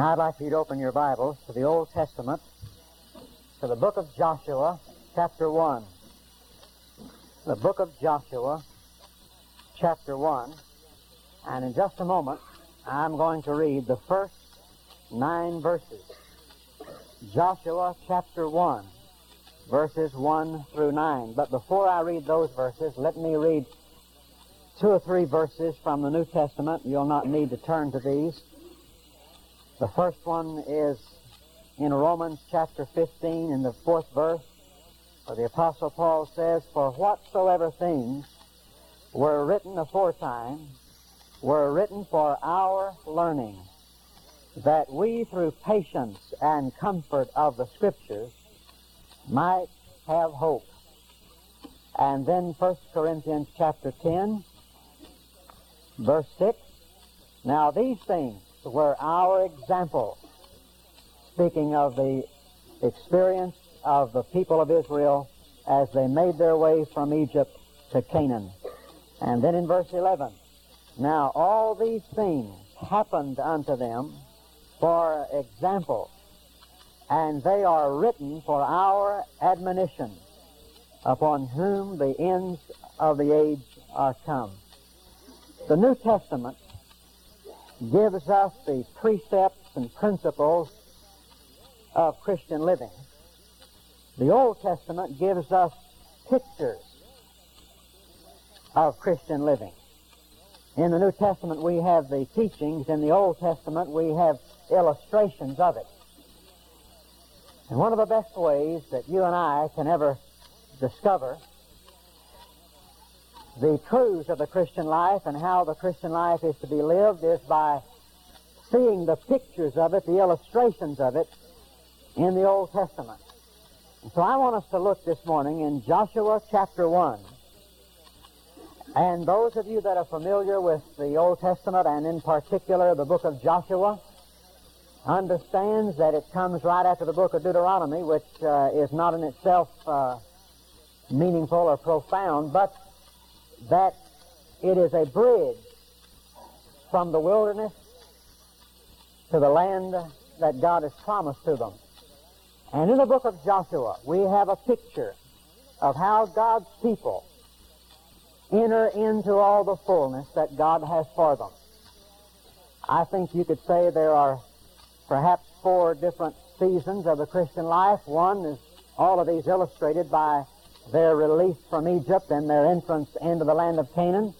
Now I'd like you to open your Bibles to the Old Testament, to the book of Joshua, chapter 1. The book of Joshua, chapter 1. And in just a moment, I'm going to read the first nine verses. Joshua chapter 1, verses 1 through 9. But before I read those verses, let me read two or three verses from the New Testament. You'll not need to turn to these. The first one is in Romans chapter 15 in the fourth verse, where the Apostle Paul says, For whatsoever things were written aforetime were written for our learning, that we through patience and comfort of the Scriptures might have hope. And then 1 Corinthians chapter 10, verse 6, Now these things were our example, speaking of the experience of the people of Israel as they made their way from Egypt to Canaan. And then in verse 11, now all these things happened unto them for example, and they are written for our admonition, upon whom the ends of the age are come. The New Testament gives us the precepts and principles of Christian living. The Old Testament gives us pictures of Christian living. In the New Testament, we have the teachings. In the Old Testament, we have illustrations of it. And one of the best ways that you and I can ever discover the truths of the Christian life and how the Christian life is to be lived is by seeing the pictures of it, the illustrations of it in the Old Testament. And so I want us to look this morning in Joshua chapter 1. And those of you that are familiar with the Old Testament and in particular the book of Joshua understands that it comes right after the book of Deuteronomy, which uh, is not in itself uh, meaningful or profound, but that it is a bridge from the wilderness to the land that God has promised to them. And in the book of Joshua, we have a picture of how God's people enter into all the fullness that God has for them. I think you could say there are perhaps four different seasons of the Christian life. One is all of these illustrated by their release from Egypt and their entrance into the land of Canaan.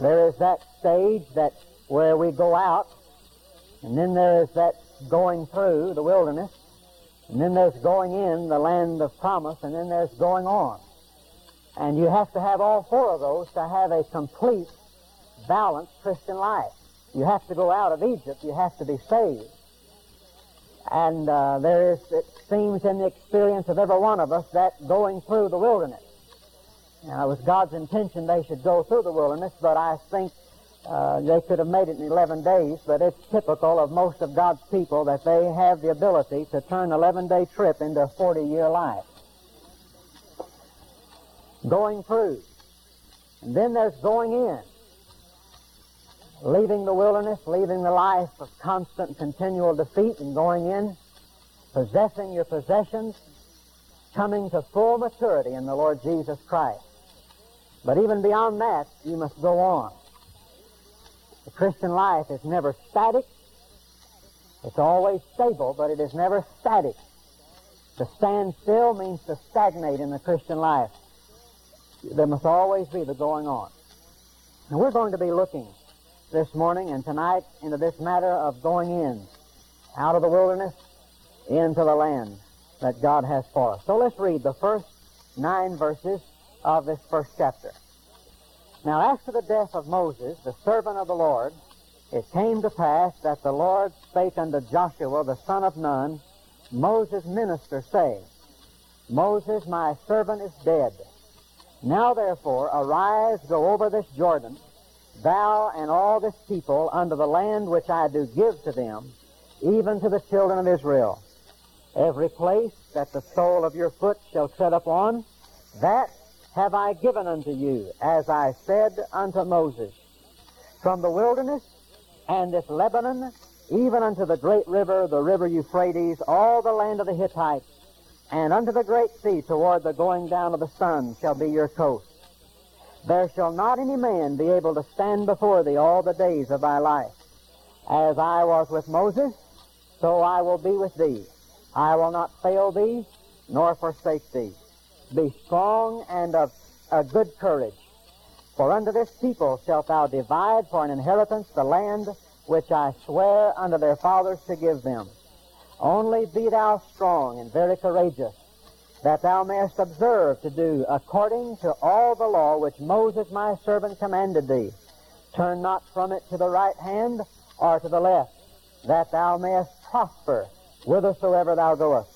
There is that stage that where we go out, and then there is that going through the wilderness, and then there's going in the land of promise, and then there's going on. And you have to have all four of those to have a complete, balanced Christian life. You have to go out of Egypt. You have to be saved. And uh, there is, it seems in the experience of every one of us, that going through the wilderness. Now, it was God's intention they should go through the wilderness, but I think uh, they could have made it in 11 days, but it's typical of most of God's people that they have the ability to turn an 11-day trip into a 40-year life going through. And then there's going in. Leaving the wilderness, leaving the life of constant, continual defeat, and going in, possessing your possessions, coming to full maturity in the Lord Jesus Christ. But even beyond that, you must go on. The Christian life is never static. It's always stable, but it is never static. To stand still means to stagnate in the Christian life there must always be the going on. And we're going to be looking this morning and tonight into this matter of going in, out of the wilderness, into the land that God has for us. So let's read the first nine verses of this first chapter. Now, after the death of Moses, the servant of the Lord, it came to pass that the Lord spake unto Joshua the son of Nun, Moses' minister, saying, Moses, my servant, is dead. Now therefore arise, go over this Jordan, thou and all this people, unto the land which I do give to them, even to the children of Israel. Every place that the sole of your foot shall tread upon, that have I given unto you, as I said unto Moses. From the wilderness and this Lebanon even unto the great river, the river Euphrates, all the land of the Hittites, and unto the great sea toward the going down of the sun shall be your coast. There shall not any man be able to stand before thee all the days of thy life. As I was with Moses, so I will be with thee. I will not fail thee, nor forsake thee. Be strong and of a good courage. For unto this people shalt thou divide for an inheritance the land which I swear unto their fathers to give them. Only be thou strong and very courageous, that thou mayest observe to do according to all the law which Moses my servant commanded thee. Turn not from it to the right hand or to the left, that thou mayest prosper whithersoever thou goest.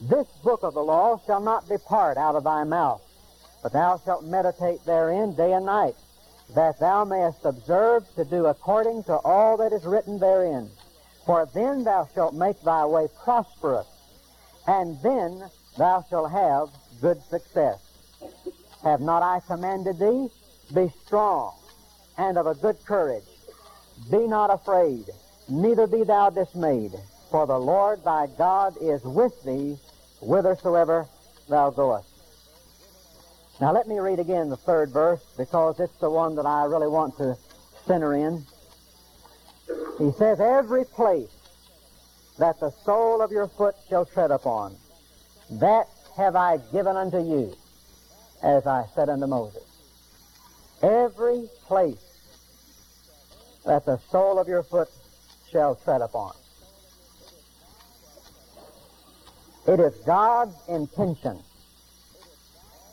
This book of the law shall not depart out of thy mouth, but thou shalt meditate therein day and night, that thou mayest observe to do according to all that is written therein. For then thou shalt make thy way prosperous, and then thou shalt have good success. Have not I commanded thee? Be strong and of a good courage. Be not afraid, neither be thou dismayed, for the Lord thy God is with thee whithersoever thou goest. Now let me read again the third verse because it's the one that I really want to center in. He says, Every place that the sole of your foot shall tread upon, that have I given unto you, as I said unto Moses. Every place that the sole of your foot shall tread upon. It is God's intention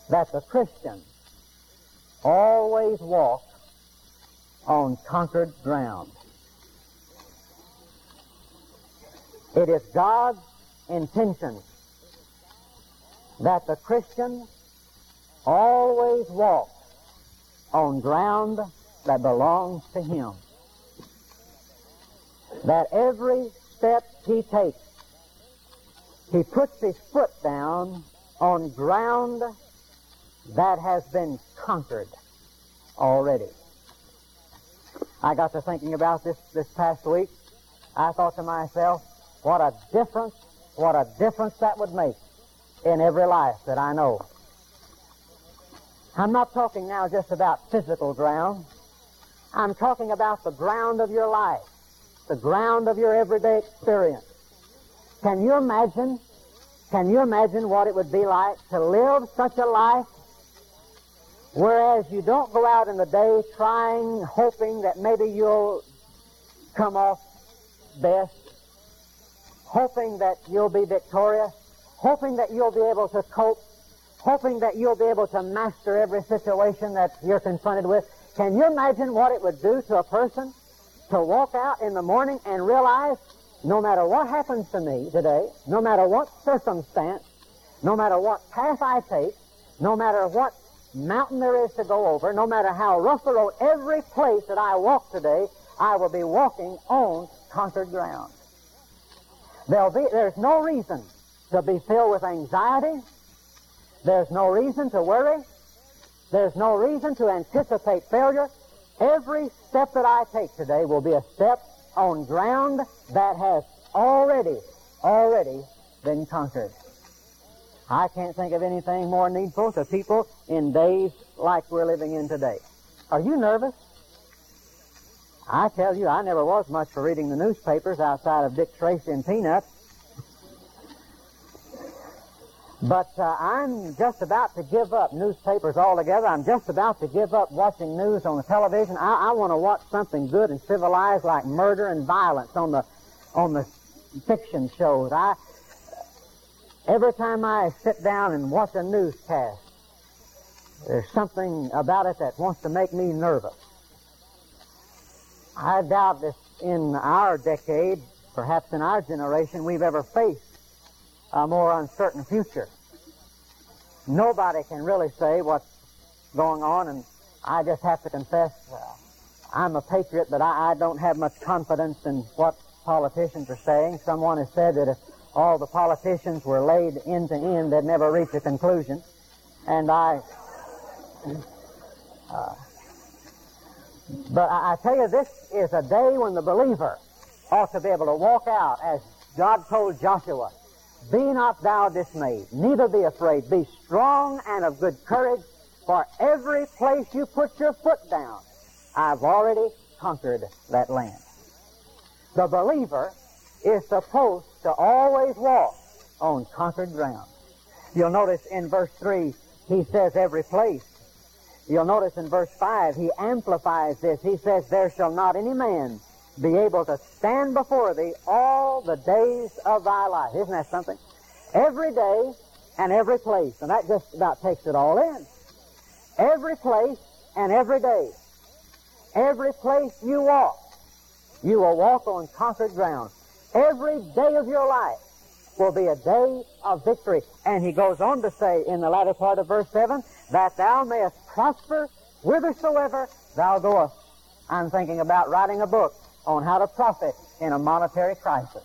that the Christian always walk on conquered ground. It is God's intention that the Christian always walks on ground that belongs to Him. That every step he takes, he puts his foot down on ground that has been conquered already. I got to thinking about this this past week. I thought to myself, what a difference, what a difference that would make in every life that I know. I'm not talking now just about physical ground. I'm talking about the ground of your life, the ground of your everyday experience. Can you imagine? Can you imagine what it would be like to live such a life Whereas you don't go out in the day trying, hoping that maybe you'll come off best, hoping that you'll be victorious, hoping that you'll be able to cope, hoping that you'll be able to master every situation that you're confronted with. Can you imagine what it would do to a person to walk out in the morning and realize no matter what happens to me today, no matter what circumstance, no matter what path I take, no matter what mountain there is to go over, no matter how rough the road, every place that I walk today, I will be walking on conquered ground. There'll be, there's no reason to be filled with anxiety. There's no reason to worry. There's no reason to anticipate failure. Every step that I take today will be a step on ground that has already, already been conquered. I can't think of anything more needful to people in days like we're living in today. Are you nervous? I tell you, I never was much for reading the newspapers outside of Dick Tracy and Peanuts. But uh, I'm just about to give up newspapers altogether. I'm just about to give up watching news on the television. I, I want to watch something good and civilized like murder and violence on the on the fiction shows. I Every time I sit down and watch a newscast, there's something about it that wants to make me nervous. I doubt that in our decade, perhaps in our generation, we've ever faced a more uncertain future. Nobody can really say what's going on, and I just have to confess uh, I'm a patriot, but I, I don't have much confidence in what politicians are saying. Someone has said that if all the politicians were laid end to end. They'd never reach a conclusion. And I, uh, but I, I tell you, this is a day when the believer ought to be able to walk out as God told Joshua, Be not thou dismayed, neither be afraid. Be strong and of good courage, for every place you put your foot down, I've already conquered that land. The believer is supposed to always walk on conquered ground. You'll notice in verse 3, he says every place. You'll notice in verse 5, he amplifies this. He says, There shall not any man be able to stand before thee all the days of thy life. Isn't that something? Every day and every place. And that just about takes it all in. Every place and every day. Every place you walk, you will walk on conquered ground. Every day of your life will be a day of victory. And he goes on to say in the latter part of verse 7, that thou mayest prosper whithersoever thou goest. I'm thinking about writing a book on how to profit in a monetary crisis.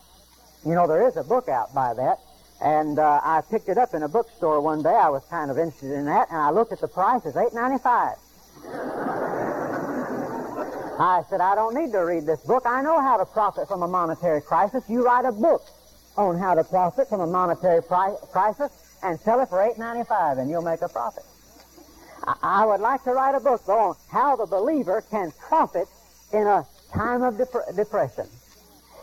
You know, there is a book out by that, and uh, I picked it up in a bookstore one day. I was kind of interested in that, and I looked at the price. It's eight ninety five. I said, I don't need to read this book. I know how to profit from a monetary crisis. You write a book on how to profit from a monetary pri- crisis and sell it for eight ninety five, and you'll make a profit. I-, I would like to write a book though, on how the believer can profit in a time of dep- depression.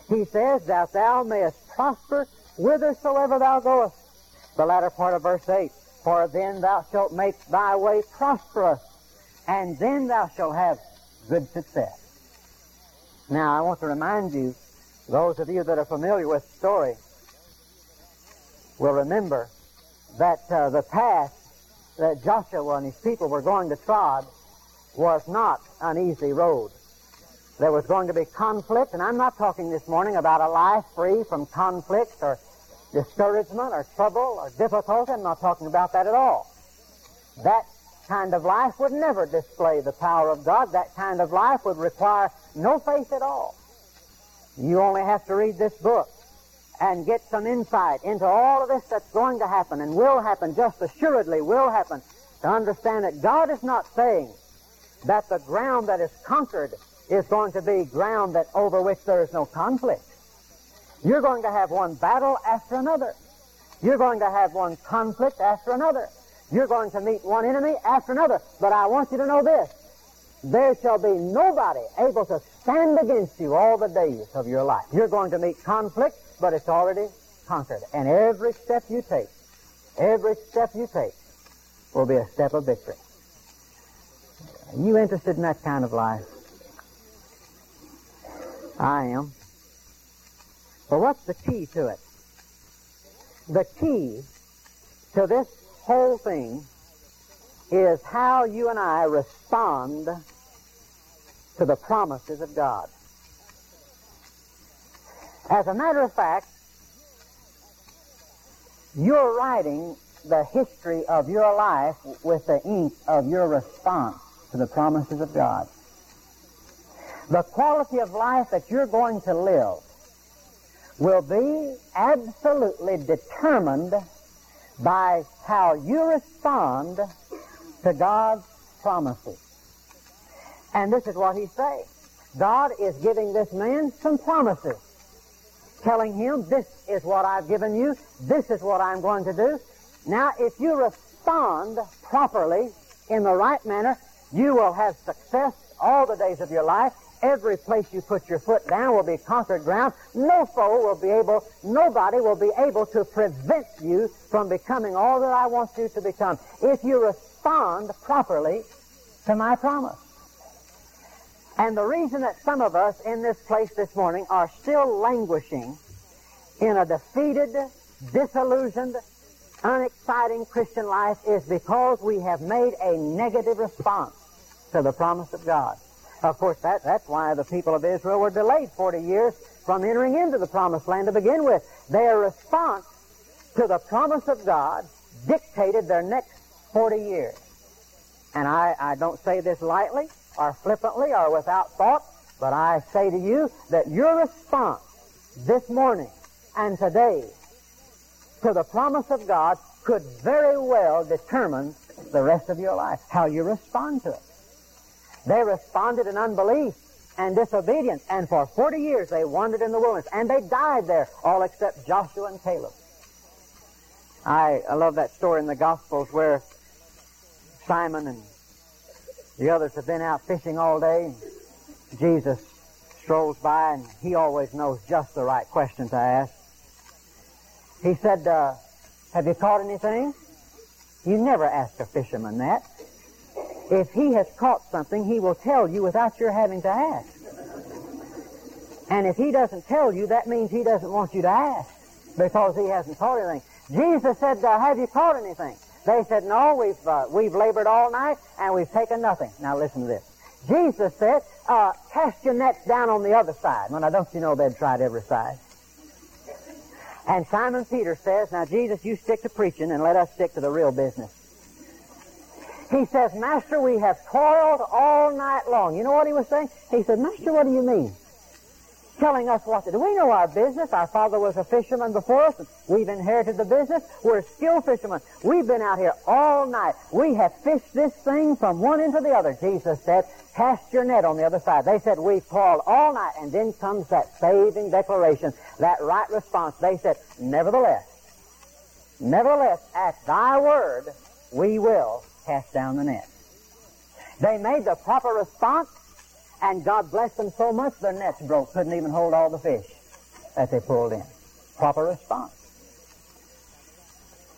He says that thou mayest prosper whithersoever thou goest. The latter part of verse 8, For then thou shalt make thy way prosperous, and then thou shalt have good success. Now, I want to remind you, those of you that are familiar with the story will remember that uh, the path that Joshua and his people were going to trod was not an easy road. There was going to be conflict, and I'm not talking this morning about a life free from conflict or discouragement or trouble or difficulty. I'm not talking about that at all. That kind of life would never display the power of God. That kind of life would require no faith at all. You only have to read this book and get some insight into all of this that's going to happen and will happen, just assuredly will happen, to understand that God is not saying that the ground that is conquered is going to be ground that over which there is no conflict. You're going to have one battle after another. You're going to have one conflict after another. You're going to meet one enemy after another. But I want you to know this. There shall be nobody able to stand against you all the days of your life. You're going to meet conflict, but it's already conquered. And every step you take, every step you take will be a step of victory. Are you interested in that kind of life? I am. But what's the key to it? The key to this whole thing is how you and I respond to the promises of God. As a matter of fact, you're writing the history of your life with the ink of your response to the promises of God. The quality of life that you're going to live will be absolutely determined by how you respond to God's promises. And this is what he's saying. God is giving this man some promises, telling him, this is what I've given you, this is what I'm going to do. Now, if you respond properly in the right manner, you will have success all the days of your life Every place you put your foot down will be conquered ground. No foe will be able, nobody will be able to prevent you from becoming all that I want you to become if you respond properly to my promise. And the reason that some of us in this place this morning are still languishing in a defeated, disillusioned, unexciting Christian life is because we have made a negative response to the promise of God. Of course, that, that's why the people of Israel were delayed 40 years from entering into the promised land to begin with. Their response to the promise of God dictated their next 40 years. And I, I don't say this lightly or flippantly or without thought, but I say to you that your response this morning and today to the promise of God could very well determine the rest of your life, how you respond to it. They responded in unbelief and disobedience. And for 40 years they wandered in the wilderness, and they died there, all except Joshua and Caleb. I, I love that story in the Gospels where Simon and the others have been out fishing all day. Jesus strolls by, and he always knows just the right question to ask. He said, uh, Have you caught anything? You never ask a fisherman that. If he has caught something, he will tell you without your having to ask. And if he doesn't tell you, that means he doesn't want you to ask because he hasn't caught anything. Jesus said, uh, Have you caught anything? They said, No, we've, uh, we've labored all night and we've taken nothing. Now listen to this. Jesus said, uh, Cast your nets down on the other side. Well, now don't you know they'd tried every side? And Simon Peter says, Now Jesus, you stick to preaching and let us stick to the real business. He says, Master, we have toiled all night long. You know what he was saying? He said, Master, what do you mean? telling us what to do. We know our business. Our father was a fisherman before us. We've inherited the business. We're skilled fishermen. We've been out here all night. We have fished this thing from one end to the other. Jesus said, cast your net on the other side. They said, we've toiled all night. And then comes that saving declaration, that right response. They said, nevertheless, nevertheless, at thy word, we will cast down the net. They made the proper response and God blessed them so much their nets broke, couldn't even hold all the fish that they pulled in. Proper response.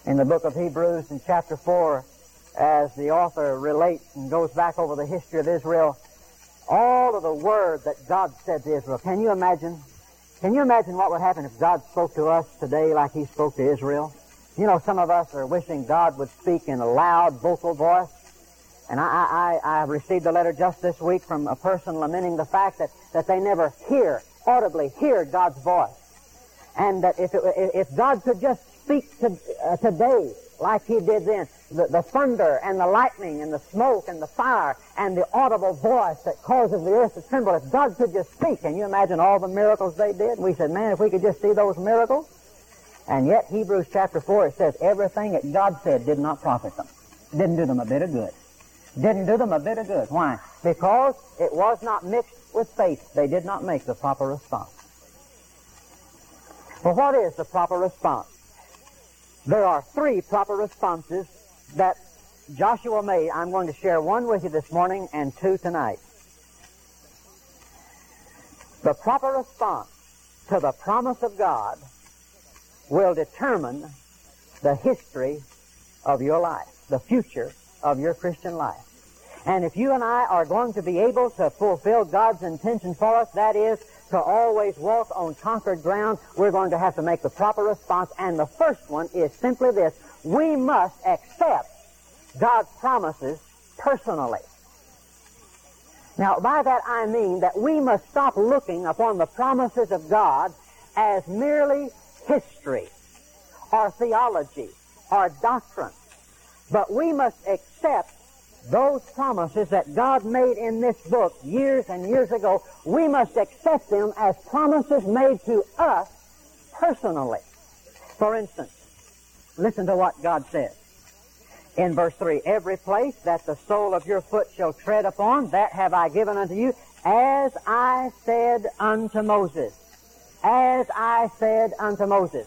In the book of Hebrews in chapter 4, as the author relates and goes back over the history of Israel, all of the word that God said to Israel. Can you imagine? Can you imagine what would happen if God spoke to us today like He spoke to Israel? You know, some of us are wishing God would speak in a loud vocal voice. And I, I, I received a letter just this week from a person lamenting the fact that, that they never hear, audibly hear God's voice. And that if, it, if God could just speak to, uh, today like he did then, the, the thunder and the lightning and the smoke and the fire and the audible voice that causes the earth to tremble, if God could just speak, can you imagine all the miracles they did? And we said, man, if we could just see those miracles. And yet, Hebrews chapter 4, it says everything that God said did not profit them. Didn't do them a bit of good. Didn't do them a bit of good. Why? Because it was not mixed with faith. They did not make the proper response. Well, what is the proper response? There are three proper responses that Joshua made. I'm going to share one with you this morning and two tonight. The proper response to the promise of God will determine the history of your life, the future of your Christian life. And if you and I are going to be able to fulfill God's intention for us, that is to always walk on conquered ground, we're going to have to make the proper response. And the first one is simply this. We must accept God's promises personally. Now, by that I mean that we must stop looking upon the promises of God as merely history or theology or doctrine. But we must accept those promises that God made in this book years and years ago. We must accept them as promises made to us personally. For instance, listen to what God says. In verse 3, every place that the sole of your foot shall tread upon, that have I given unto you, as I said unto Moses. As I said unto Moses.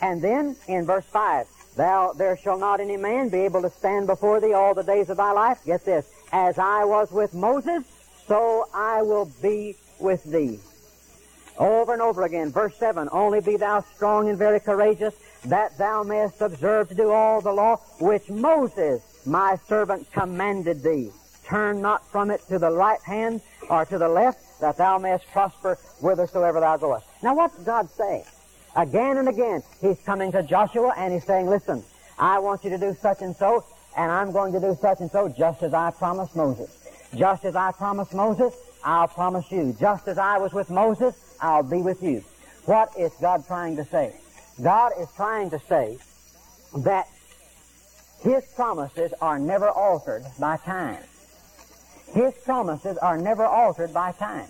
And then in verse 5, Thou, there shall not any man be able to stand before thee all the days of thy life. Get this. As I was with Moses, so I will be with thee. Over and over again. Verse 7. Only be thou strong and very courageous, that thou mayest observe to do all the law which Moses, my servant, commanded thee. Turn not from it to the right hand or to the left, that thou mayest prosper whithersoever thou goest. Now what's God saying? Again and again, he's coming to Joshua and he's saying, listen, I want you to do such and so, and I'm going to do such and so just as I promised Moses. Just as I promised Moses, I'll promise you. Just as I was with Moses, I'll be with you. What is God trying to say? God is trying to say that His promises are never altered by time. His promises are never altered by time.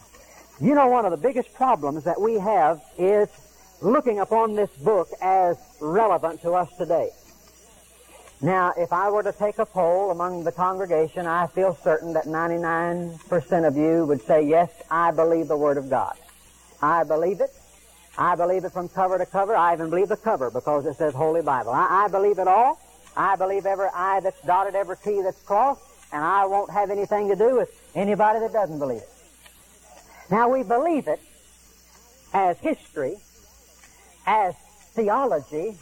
You know, one of the biggest problems that we have is looking upon this book as relevant to us today. Now, if I were to take a poll among the congregation, I feel certain that 99% of you would say, yes, I believe the Word of God. I believe it. I believe it from cover to cover. I even believe the cover because it says Holy Bible. I, I believe it all. I believe every I that's dotted, every T that's crossed, and I won't have anything to do with anybody that doesn't believe it. Now, we believe it as history, as theology,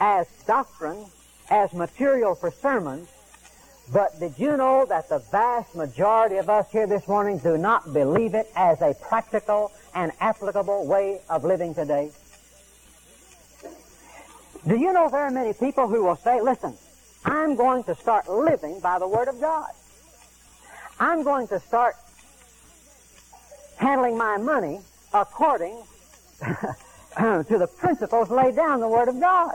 as doctrine, as material for sermons, but did you know that the vast majority of us here this morning do not believe it as a practical and applicable way of living today? Do you know very many people who will say, listen, I'm going to start living by the Word of God. I'm going to start handling my money according to the principles laid down in the Word of God.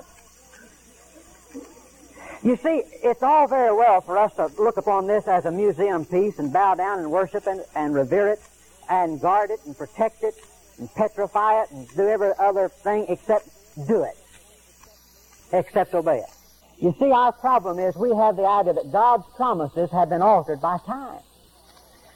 You see, it's all very well for us to look upon this as a museum piece and bow down and worship it and revere it and guard it and protect it and petrify it and do every other thing except do it, except obey it. You see, our problem is we have the idea that God's promises have been altered by time.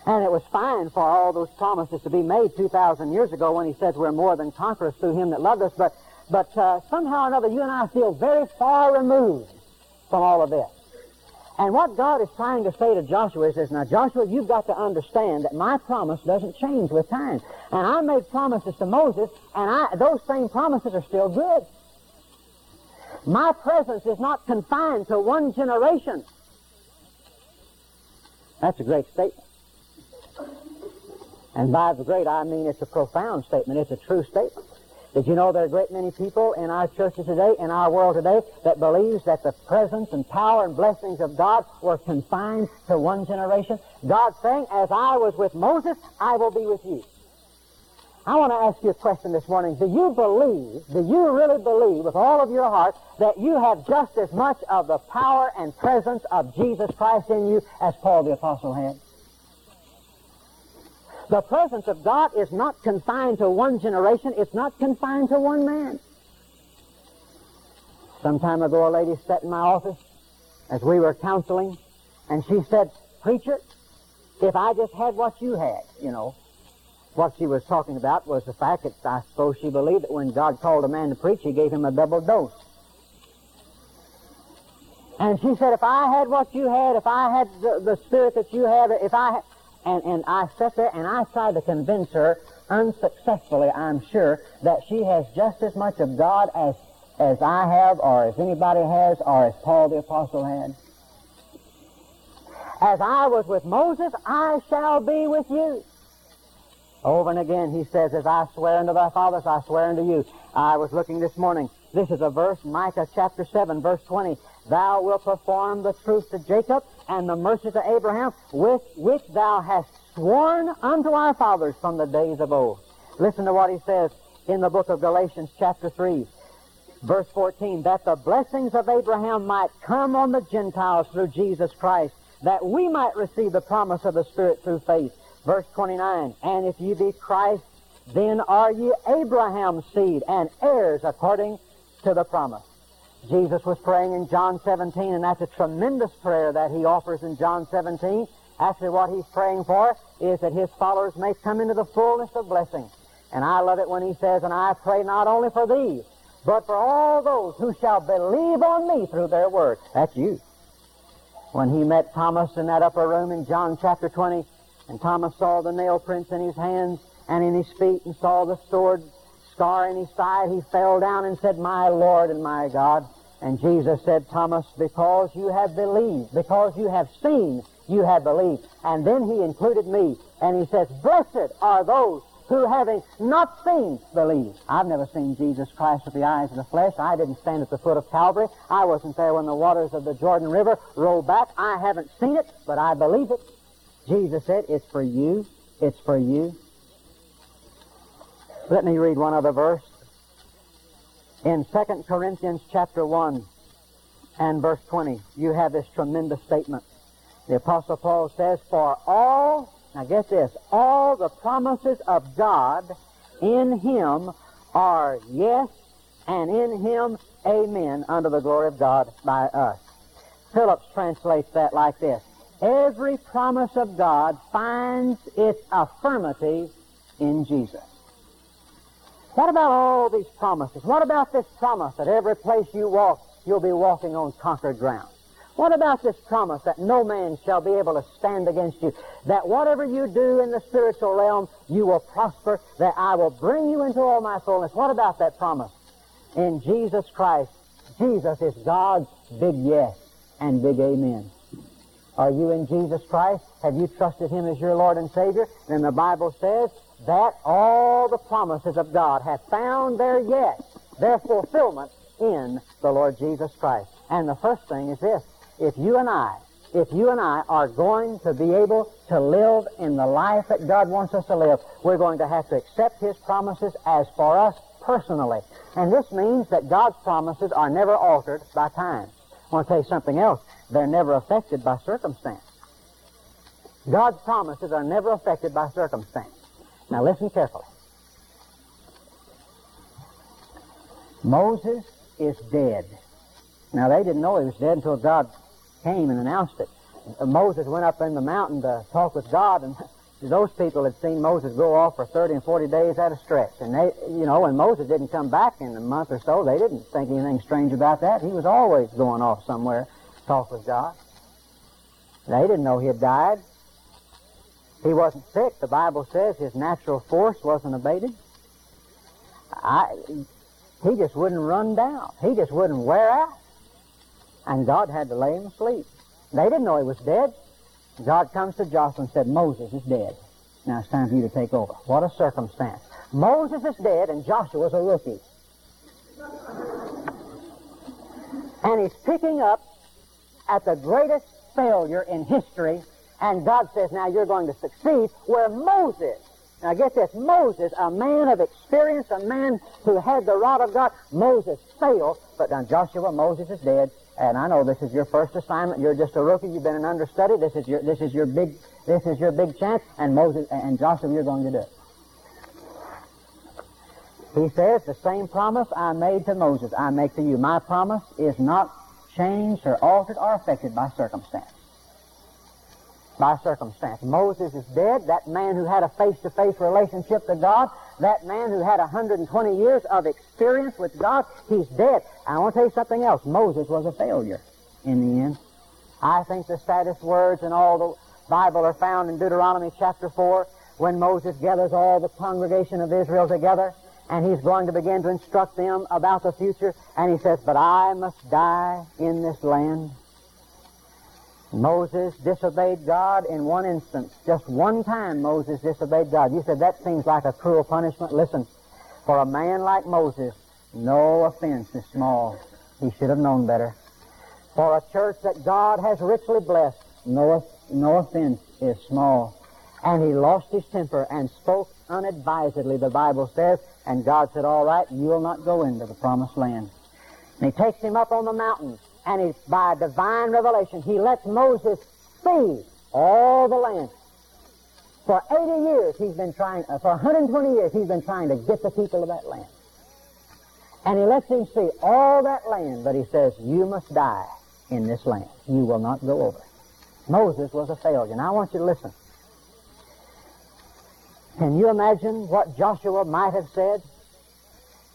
And it was fine for all those promises to be made 2,000 years ago when he says we're more than conquerors through him that loved us, but, but uh, somehow or another you and I feel very far removed from all of this. And what God is trying to say to Joshua is this, now Joshua, you've got to understand that my promise doesn't change with time. And I made promises to Moses, and I, those same promises are still good. My presence is not confined to one generation. That's a great statement. And by the great, I mean it's a profound statement. It's a true statement. Did you know there are a great many people in our churches today, in our world today, that believes that the presence and power and blessings of God were confined to one generation? God saying, as I was with Moses, I will be with you. I want to ask you a question this morning. Do you believe, do you really believe with all of your heart that you have just as much of the power and presence of Jesus Christ in you as Paul the Apostle had? The presence of God is not confined to one generation. It's not confined to one man. Some time ago, a lady sat in my office as we were counseling, and she said, Preacher, if I just had what you had, you know, what she was talking about was the fact that I suppose she believed that when God called a man to preach, he gave him a double dose. And she said, if I had what you had, if I had the, the spirit that you have, if I had, and, and I sat there and I tried to convince her, unsuccessfully, I'm sure, that she has just as much of God as, as I have, or as anybody has, or as Paul the Apostle had. As I was with Moses, I shall be with you. Over and again, he says, As I swear unto thy fathers, I swear unto you. I was looking this morning. This is a verse, Micah chapter 7, verse 20. Thou wilt perform the truth to Jacob and the mercy to Abraham, with which thou hast sworn unto our fathers from the days of old. Listen to what he says in the book of Galatians, chapter 3, verse 14, that the blessings of Abraham might come on the Gentiles through Jesus Christ, that we might receive the promise of the Spirit through faith. Verse 29, and if ye be Christ, then are ye Abraham's seed and heirs according to the promise. Jesus was praying in John 17, and that's a tremendous prayer that he offers in John 17. Actually, what he's praying for is that his followers may come into the fullness of blessing. And I love it when he says, And I pray not only for these, but for all those who shall believe on me through their word. That's you. When he met Thomas in that upper room in John chapter 20, and Thomas saw the nail prints in his hands and in his feet, and saw the sword scar in his side, he fell down and said, My Lord and my God. And Jesus said, Thomas, because you have believed, because you have seen, you have believed. And then he included me, and he says, Blessed are those who having not seen, believe. I've never seen Jesus Christ with the eyes of the flesh. I didn't stand at the foot of Calvary. I wasn't there when the waters of the Jordan River rolled back. I haven't seen it, but I believe it. Jesus said, It's for you. It's for you. Let me read one other verse. In 2 Corinthians chapter 1 and verse 20, you have this tremendous statement. The Apostle Paul says, For all, now get this, all the promises of God in him are yes, and in him amen unto the glory of God by us. Phillips translates that like this. Every promise of God finds its affirmative in Jesus. What about all these promises? What about this promise that every place you walk, you'll be walking on conquered ground? What about this promise that no man shall be able to stand against you? That whatever you do in the spiritual realm, you will prosper, that I will bring you into all my fullness. What about that promise? In Jesus Christ, Jesus is God's big yes and big amen. Are you in Jesus Christ? Have you trusted Him as your Lord and Savior? Then the Bible says that all the promises of God have found their yes, their fulfillment in the Lord Jesus Christ. And the first thing is this. If you and I, if you and I are going to be able to live in the life that God wants us to live, we're going to have to accept His promises as for us personally. And this means that God's promises are never altered by time. I want to tell you something else. They're never affected by circumstance. God's promises are never affected by circumstance. Now listen carefully. Moses is dead. Now they didn't know he was dead until God came and announced it. Uh, Moses went up in the mountain to talk with God, and those people had seen Moses go off for 30 and 40 days at a stretch. And they, you know, when Moses didn't come back in a month or so, they didn't think anything strange about that. He was always going off somewhere talk with God. They didn't know he had died. He wasn't sick. The Bible says his natural force wasn't abated. I, he just wouldn't run down. He just wouldn't wear out. And God had to lay him asleep. They didn't know he was dead. God comes to Joshua and said, Moses is dead. Now it's time for you to take over. What a circumstance. Moses is dead and Joshua's a rookie. And he's picking up at the greatest failure in history, and God says, now you're going to succeed, where Moses, now get this, Moses, a man of experience, a man who had the rod of God, Moses failed, but now Joshua, Moses is dead, and I know this is your first assignment. You're just a rookie. You've been an understudy. This is your this is your big this is your big chance. And Moses and Joshua, you're going to do it. He says the same promise I made to Moses, I make to you. My promise is not changed or altered or affected by circumstance. By circumstance. Moses is dead. That man who had a face-to-face relationship to God that man who had 120 years of experience with God, he's dead. I want to tell you something else. Moses was a failure in the end. I think the saddest words in all the Bible are found in Deuteronomy chapter 4 when Moses gathers all the congregation of Israel together and he's going to begin to instruct them about the future and he says, But I must die in this land. Moses disobeyed God in one instance. Just one time Moses disobeyed God. You said that seems like a cruel punishment. Listen, for a man like Moses, no offense is small. He should have known better. For a church that God has richly blessed, no, no offense is small. And he lost his temper and spoke unadvisedly, the Bible says, and God said, All right, you will not go into the promised land. And he takes him up on the mountain and he, by divine revelation, he lets Moses see all the land. For 80 years, he's been trying, uh, for 120 years, he's been trying to get the people of that land. And he lets him see all that land, but he says, You must die in this land. You will not go over. Moses was a failure. Now I want you to listen. Can you imagine what Joshua might have said?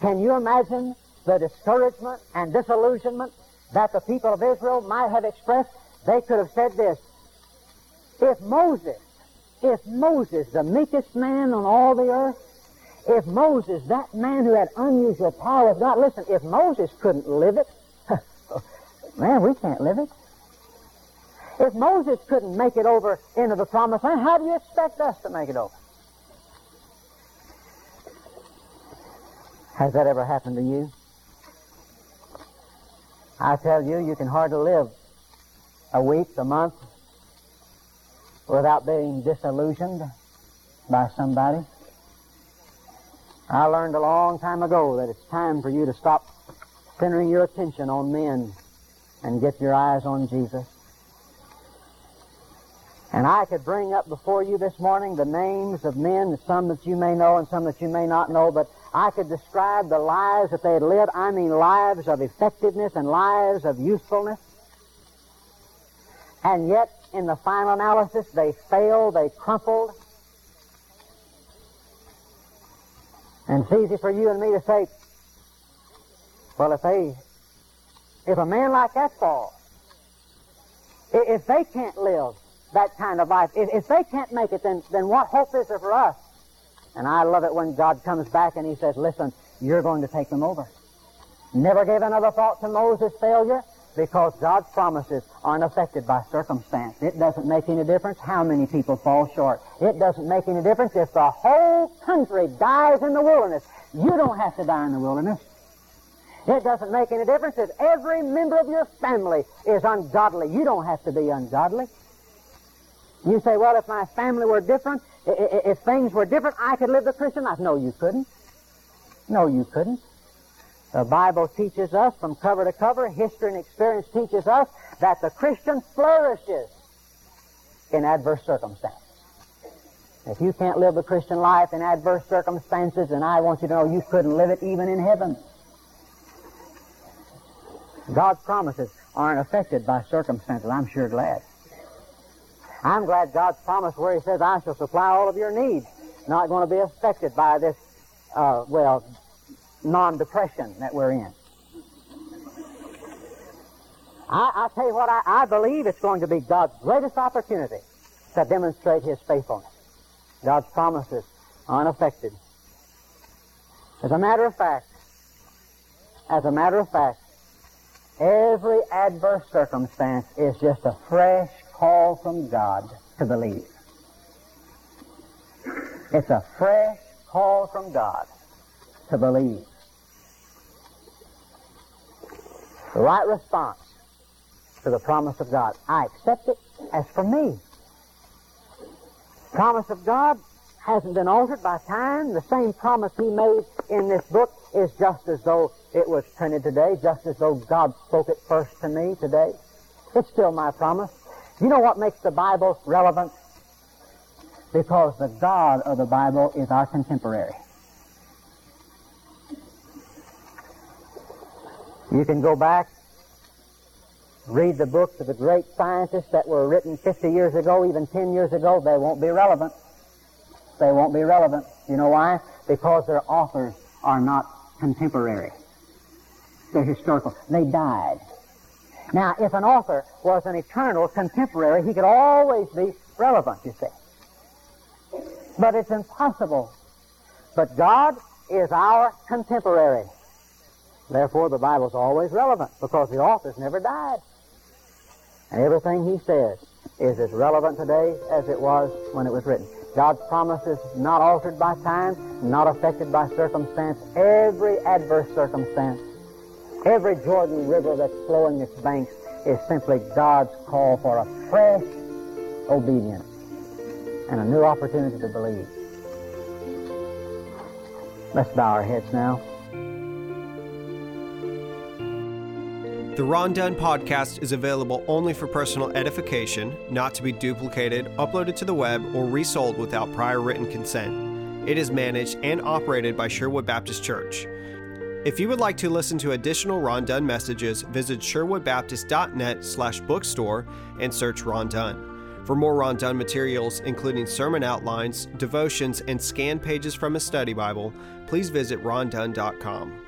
Can you imagine the discouragement and disillusionment that the people of Israel might have expressed, they could have said this. If Moses, if Moses, the meekest man on all the earth, if Moses, that man who had unusual power of God, listen, if Moses couldn't live it, man, we can't live it. If Moses couldn't make it over into the promised land, how do you expect us to make it over? Has that ever happened to you? I tell you, you can hardly live a week, a month, without being disillusioned by somebody. I learned a long time ago that it's time for you to stop centering your attention on men and get your eyes on Jesus. And I could bring up before you this morning the names of men, some that you may know and some that you may not know, but I could describe the lives that they had lived. I mean lives of effectiveness and lives of usefulness. And yet, in the final analysis, they failed, they crumpled. And it's easy for you and me to say, well, if they, if a man like that falls, if they can't live that kind of life, if, if they can't make it, then, then what hope is there for us? And I love it when God comes back and he says, listen, you're going to take them over. Never gave another thought to Moses' failure because God's promises aren't affected by circumstance. It doesn't make any difference how many people fall short. It doesn't make any difference if the whole country dies in the wilderness. You don't have to die in the wilderness. It doesn't make any difference if every member of your family is ungodly. You don't have to be ungodly. You say, well, if my family were different, if things were different, I could live the Christian life. No, you couldn't. No, you couldn't. The Bible teaches us from cover to cover, history and experience teaches us that the Christian flourishes in adverse circumstances. If you can't live the Christian life in adverse circumstances, then I want you to know you couldn't live it even in heaven. God's promises aren't affected by circumstances. I'm sure glad. I'm glad God's promise where He says, I shall supply all of your needs, not going to be affected by this, uh, well, non-depression that we're in. I, I tell you what, I, I believe it's going to be God's greatest opportunity to demonstrate His faithfulness. God's promises unaffected. As a matter of fact, as a matter of fact, every adverse circumstance is just a fresh call from God to believe. It's a fresh call from God to believe. The right response to the promise of God. I accept it as for me. Promise of God hasn't been altered by time. The same promise He made in this book is just as though it was printed today, just as though God spoke it first to me today. It's still my promise. You know what makes the Bible relevant? Because the God of the Bible is our contemporary. You can go back, read the books of the great scientists that were written 50 years ago, even 10 years ago. They won't be relevant. They won't be relevant. You know why? Because their authors are not contemporary. They're historical. They died. Now, if an author was an eternal contemporary, he could always be relevant, you see. But it's impossible. But God is our contemporary. Therefore, the Bible's always relevant because the author's never died. And everything he says is as relevant today as it was when it was written. God's promise is not altered by time, not affected by circumstance. Every adverse circumstance Every Jordan River that's flowing its banks is simply God's call for a fresh obedience and a new opportunity to believe. Let's bow our heads now. The Ron Dunn podcast is available only for personal edification, not to be duplicated, uploaded to the web, or resold without prior written consent. It is managed and operated by Sherwood Baptist Church. If you would like to listen to additional Ron Dunn messages, visit sherwoodbaptist.net slash bookstore and search Ron Dunn. For more Ron Dunn materials, including sermon outlines, devotions, and scanned pages from a study Bible, please visit rondunn.com.